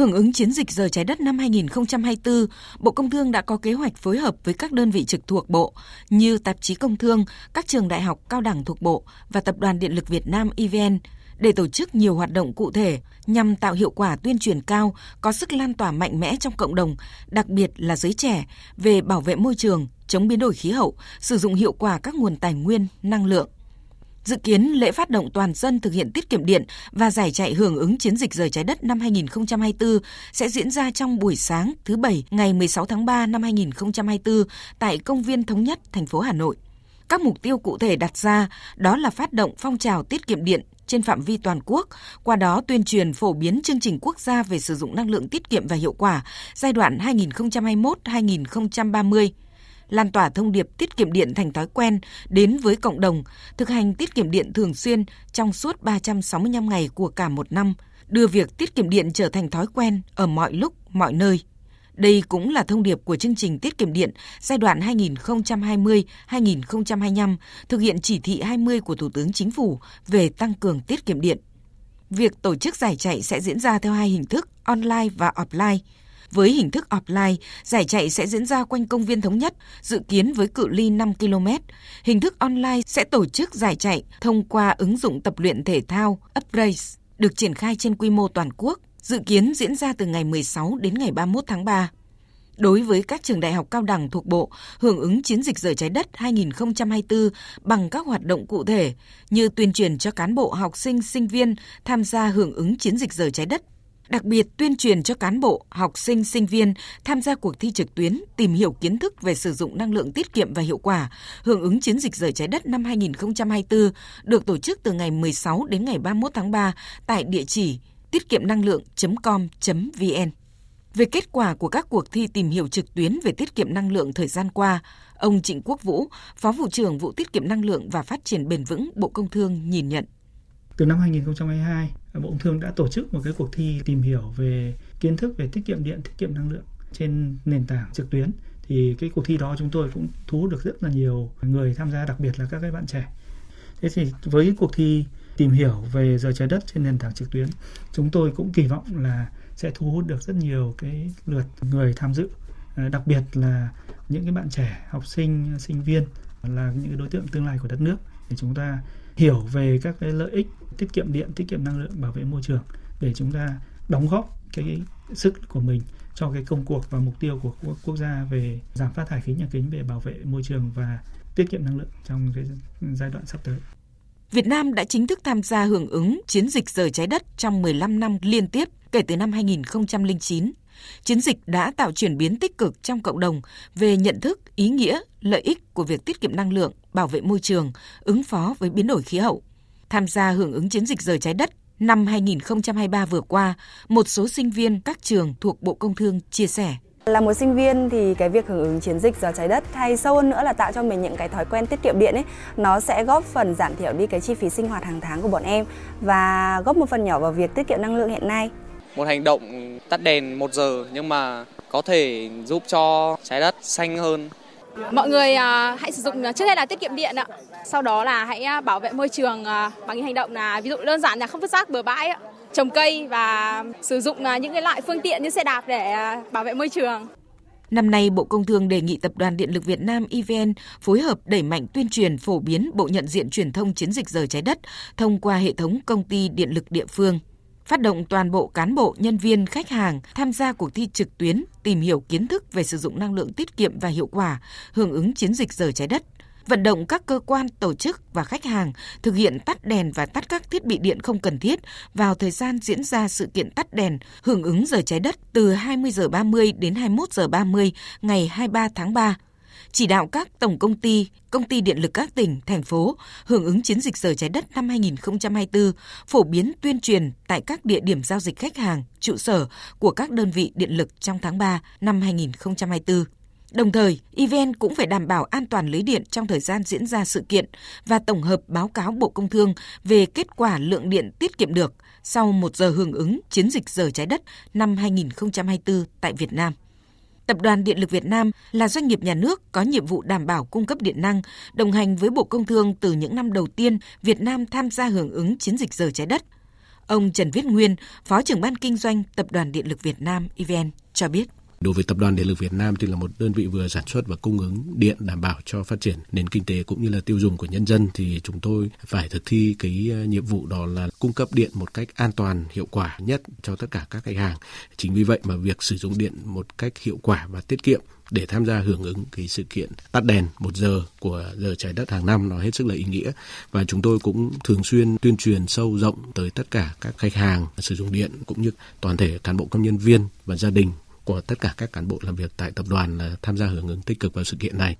Hưởng ứng chiến dịch giờ trái đất năm 2024, Bộ Công Thương đã có kế hoạch phối hợp với các đơn vị trực thuộc Bộ như Tạp chí Công Thương, các trường đại học cao đẳng thuộc Bộ và Tập đoàn Điện lực Việt Nam EVN để tổ chức nhiều hoạt động cụ thể nhằm tạo hiệu quả tuyên truyền cao, có sức lan tỏa mạnh mẽ trong cộng đồng, đặc biệt là giới trẻ, về bảo vệ môi trường, chống biến đổi khí hậu, sử dụng hiệu quả các nguồn tài nguyên, năng lượng. Dự kiến lễ phát động toàn dân thực hiện tiết kiệm điện và giải chạy hưởng ứng chiến dịch rời trái đất năm 2024 sẽ diễn ra trong buổi sáng thứ Bảy ngày 16 tháng 3 năm 2024 tại Công viên Thống nhất, thành phố Hà Nội. Các mục tiêu cụ thể đặt ra đó là phát động phong trào tiết kiệm điện trên phạm vi toàn quốc, qua đó tuyên truyền phổ biến chương trình quốc gia về sử dụng năng lượng tiết kiệm và hiệu quả giai đoạn 2021-2030 lan tỏa thông điệp tiết kiệm điện thành thói quen đến với cộng đồng, thực hành tiết kiệm điện thường xuyên trong suốt 365 ngày của cả một năm, đưa việc tiết kiệm điện trở thành thói quen ở mọi lúc, mọi nơi. Đây cũng là thông điệp của chương trình tiết kiệm điện giai đoạn 2020-2025 thực hiện chỉ thị 20 của Thủ tướng Chính phủ về tăng cường tiết kiệm điện. Việc tổ chức giải chạy sẽ diễn ra theo hai hình thức online và offline. Với hình thức offline, giải chạy sẽ diễn ra quanh công viên thống nhất, dự kiến với cự ly 5 km. Hình thức online sẽ tổ chức giải chạy thông qua ứng dụng tập luyện thể thao UpRace, được triển khai trên quy mô toàn quốc, dự kiến diễn ra từ ngày 16 đến ngày 31 tháng 3 đối với các trường đại học cao đẳng thuộc Bộ hưởng ứng chiến dịch rời trái đất 2024 bằng các hoạt động cụ thể như tuyên truyền cho cán bộ học sinh sinh viên tham gia hưởng ứng chiến dịch rời trái đất đặc biệt tuyên truyền cho cán bộ, học sinh, sinh viên tham gia cuộc thi trực tuyến, tìm hiểu kiến thức về sử dụng năng lượng tiết kiệm và hiệu quả, hưởng ứng chiến dịch rời trái đất năm 2024 được tổ chức từ ngày 16 đến ngày 31 tháng 3 tại địa chỉ tiết kiệm năng lượng.com.vn. Về kết quả của các cuộc thi tìm hiểu trực tuyến về tiết kiệm năng lượng thời gian qua, ông Trịnh Quốc Vũ, Phó vụ trưởng vụ tiết kiệm năng lượng và phát triển bền vững Bộ Công Thương nhìn nhận. Từ năm 2022, Bộ Công Thương đã tổ chức một cái cuộc thi tìm hiểu về kiến thức về tiết kiệm điện, tiết kiệm năng lượng trên nền tảng trực tuyến. Thì cái cuộc thi đó chúng tôi cũng thu hút được rất là nhiều người tham gia, đặc biệt là các cái bạn trẻ. Thế thì với cái cuộc thi tìm hiểu về giờ trái đất trên nền tảng trực tuyến, chúng tôi cũng kỳ vọng là sẽ thu hút được rất nhiều cái lượt người tham dự, ờ, đặc biệt là những cái bạn trẻ, học sinh, sinh viên là những đối tượng tương lai của đất nước để chúng ta hiểu về các cái lợi ích tiết kiệm điện, tiết kiệm năng lượng, bảo vệ môi trường để chúng ta đóng góp cái sức của mình cho cái công cuộc và mục tiêu của quốc gia về giảm phát thải khí nhà kính về bảo vệ môi trường và tiết kiệm năng lượng trong cái giai đoạn sắp tới. Việt Nam đã chính thức tham gia hưởng ứng chiến dịch rời trái đất trong 15 năm liên tiếp kể từ năm 2009. Chiến dịch đã tạo chuyển biến tích cực trong cộng đồng về nhận thức, ý nghĩa, lợi ích của việc tiết kiệm năng lượng, bảo vệ môi trường, ứng phó với biến đổi khí hậu. Tham gia hưởng ứng chiến dịch rời trái đất năm 2023 vừa qua, một số sinh viên các trường thuộc Bộ Công Thương chia sẻ. Là một sinh viên thì cái việc hưởng ứng chiến dịch giờ trái đất hay sâu hơn nữa là tạo cho mình những cái thói quen tiết kiệm điện ấy, nó sẽ góp phần giảm thiểu đi cái chi phí sinh hoạt hàng tháng của bọn em và góp một phần nhỏ vào việc tiết kiệm năng lượng hiện nay. Một hành động tắt đèn một giờ nhưng mà có thể giúp cho trái đất xanh hơn. Mọi người à, hãy sử dụng trước hết là tiết kiệm điện ạ. Sau đó là hãy à, bảo vệ môi trường à, bằng những hành động là ví dụ đơn giản là không vứt rác bừa bãi, trồng cây và sử dụng những cái loại phương tiện như xe đạp để bảo vệ môi trường. Năm nay, Bộ Công Thương đề nghị Tập đoàn Điện lực Việt Nam EVN phối hợp đẩy mạnh tuyên truyền phổ biến bộ nhận diện truyền thông chiến dịch rời trái đất thông qua hệ thống công ty điện lực địa phương phát động toàn bộ cán bộ, nhân viên, khách hàng tham gia cuộc thi trực tuyến, tìm hiểu kiến thức về sử dụng năng lượng tiết kiệm và hiệu quả, hưởng ứng chiến dịch rời trái đất. Vận động các cơ quan, tổ chức và khách hàng thực hiện tắt đèn và tắt các thiết bị điện không cần thiết vào thời gian diễn ra sự kiện tắt đèn hưởng ứng giờ trái đất từ 20 giờ 30 đến 21 giờ 30 ngày 23 tháng 3 chỉ đạo các tổng công ty, công ty điện lực các tỉnh, thành phố hưởng ứng chiến dịch giờ trái đất năm 2024, phổ biến tuyên truyền tại các địa điểm giao dịch khách hàng, trụ sở của các đơn vị điện lực trong tháng 3 năm 2024. Đồng thời, event cũng phải đảm bảo an toàn lưới điện trong thời gian diễn ra sự kiện và tổng hợp báo cáo Bộ Công Thương về kết quả lượng điện tiết kiệm được sau một giờ hưởng ứng chiến dịch giờ trái đất năm 2024 tại Việt Nam. Tập đoàn Điện lực Việt Nam là doanh nghiệp nhà nước có nhiệm vụ đảm bảo cung cấp điện năng, đồng hành với Bộ Công Thương từ những năm đầu tiên Việt Nam tham gia hưởng ứng chiến dịch giờ trái đất. Ông Trần Viết Nguyên, Phó trưởng ban kinh doanh Tập đoàn Điện lực Việt Nam EVN cho biết. Đối với Tập đoàn Điện lực Việt Nam thì là một đơn vị vừa sản xuất và cung ứng điện đảm bảo cho phát triển nền kinh tế cũng như là tiêu dùng của nhân dân thì chúng tôi phải thực thi cái ờ, nhiệm vụ đó là cung cấp điện một cách an toàn, hiệu quả nhất cho tất cả các khách hàng. Chính vì vậy mà việc sử dụng điện một cách hiệu quả và tiết kiệm để tham gia hưởng ứng cái sự kiện tắt đèn một giờ của giờ trái đất hàng năm nó hết sức là ý nghĩa và chúng tôi cũng thường xuyên tuyên truyền sâu rộng tới tất cả các khách hàng sử dụng điện cũng như toàn thể cán bộ công nhân viên và gia đình của tất cả các cán bộ làm việc tại tập đoàn là tham gia hưởng ứng tích cực vào sự kiện này.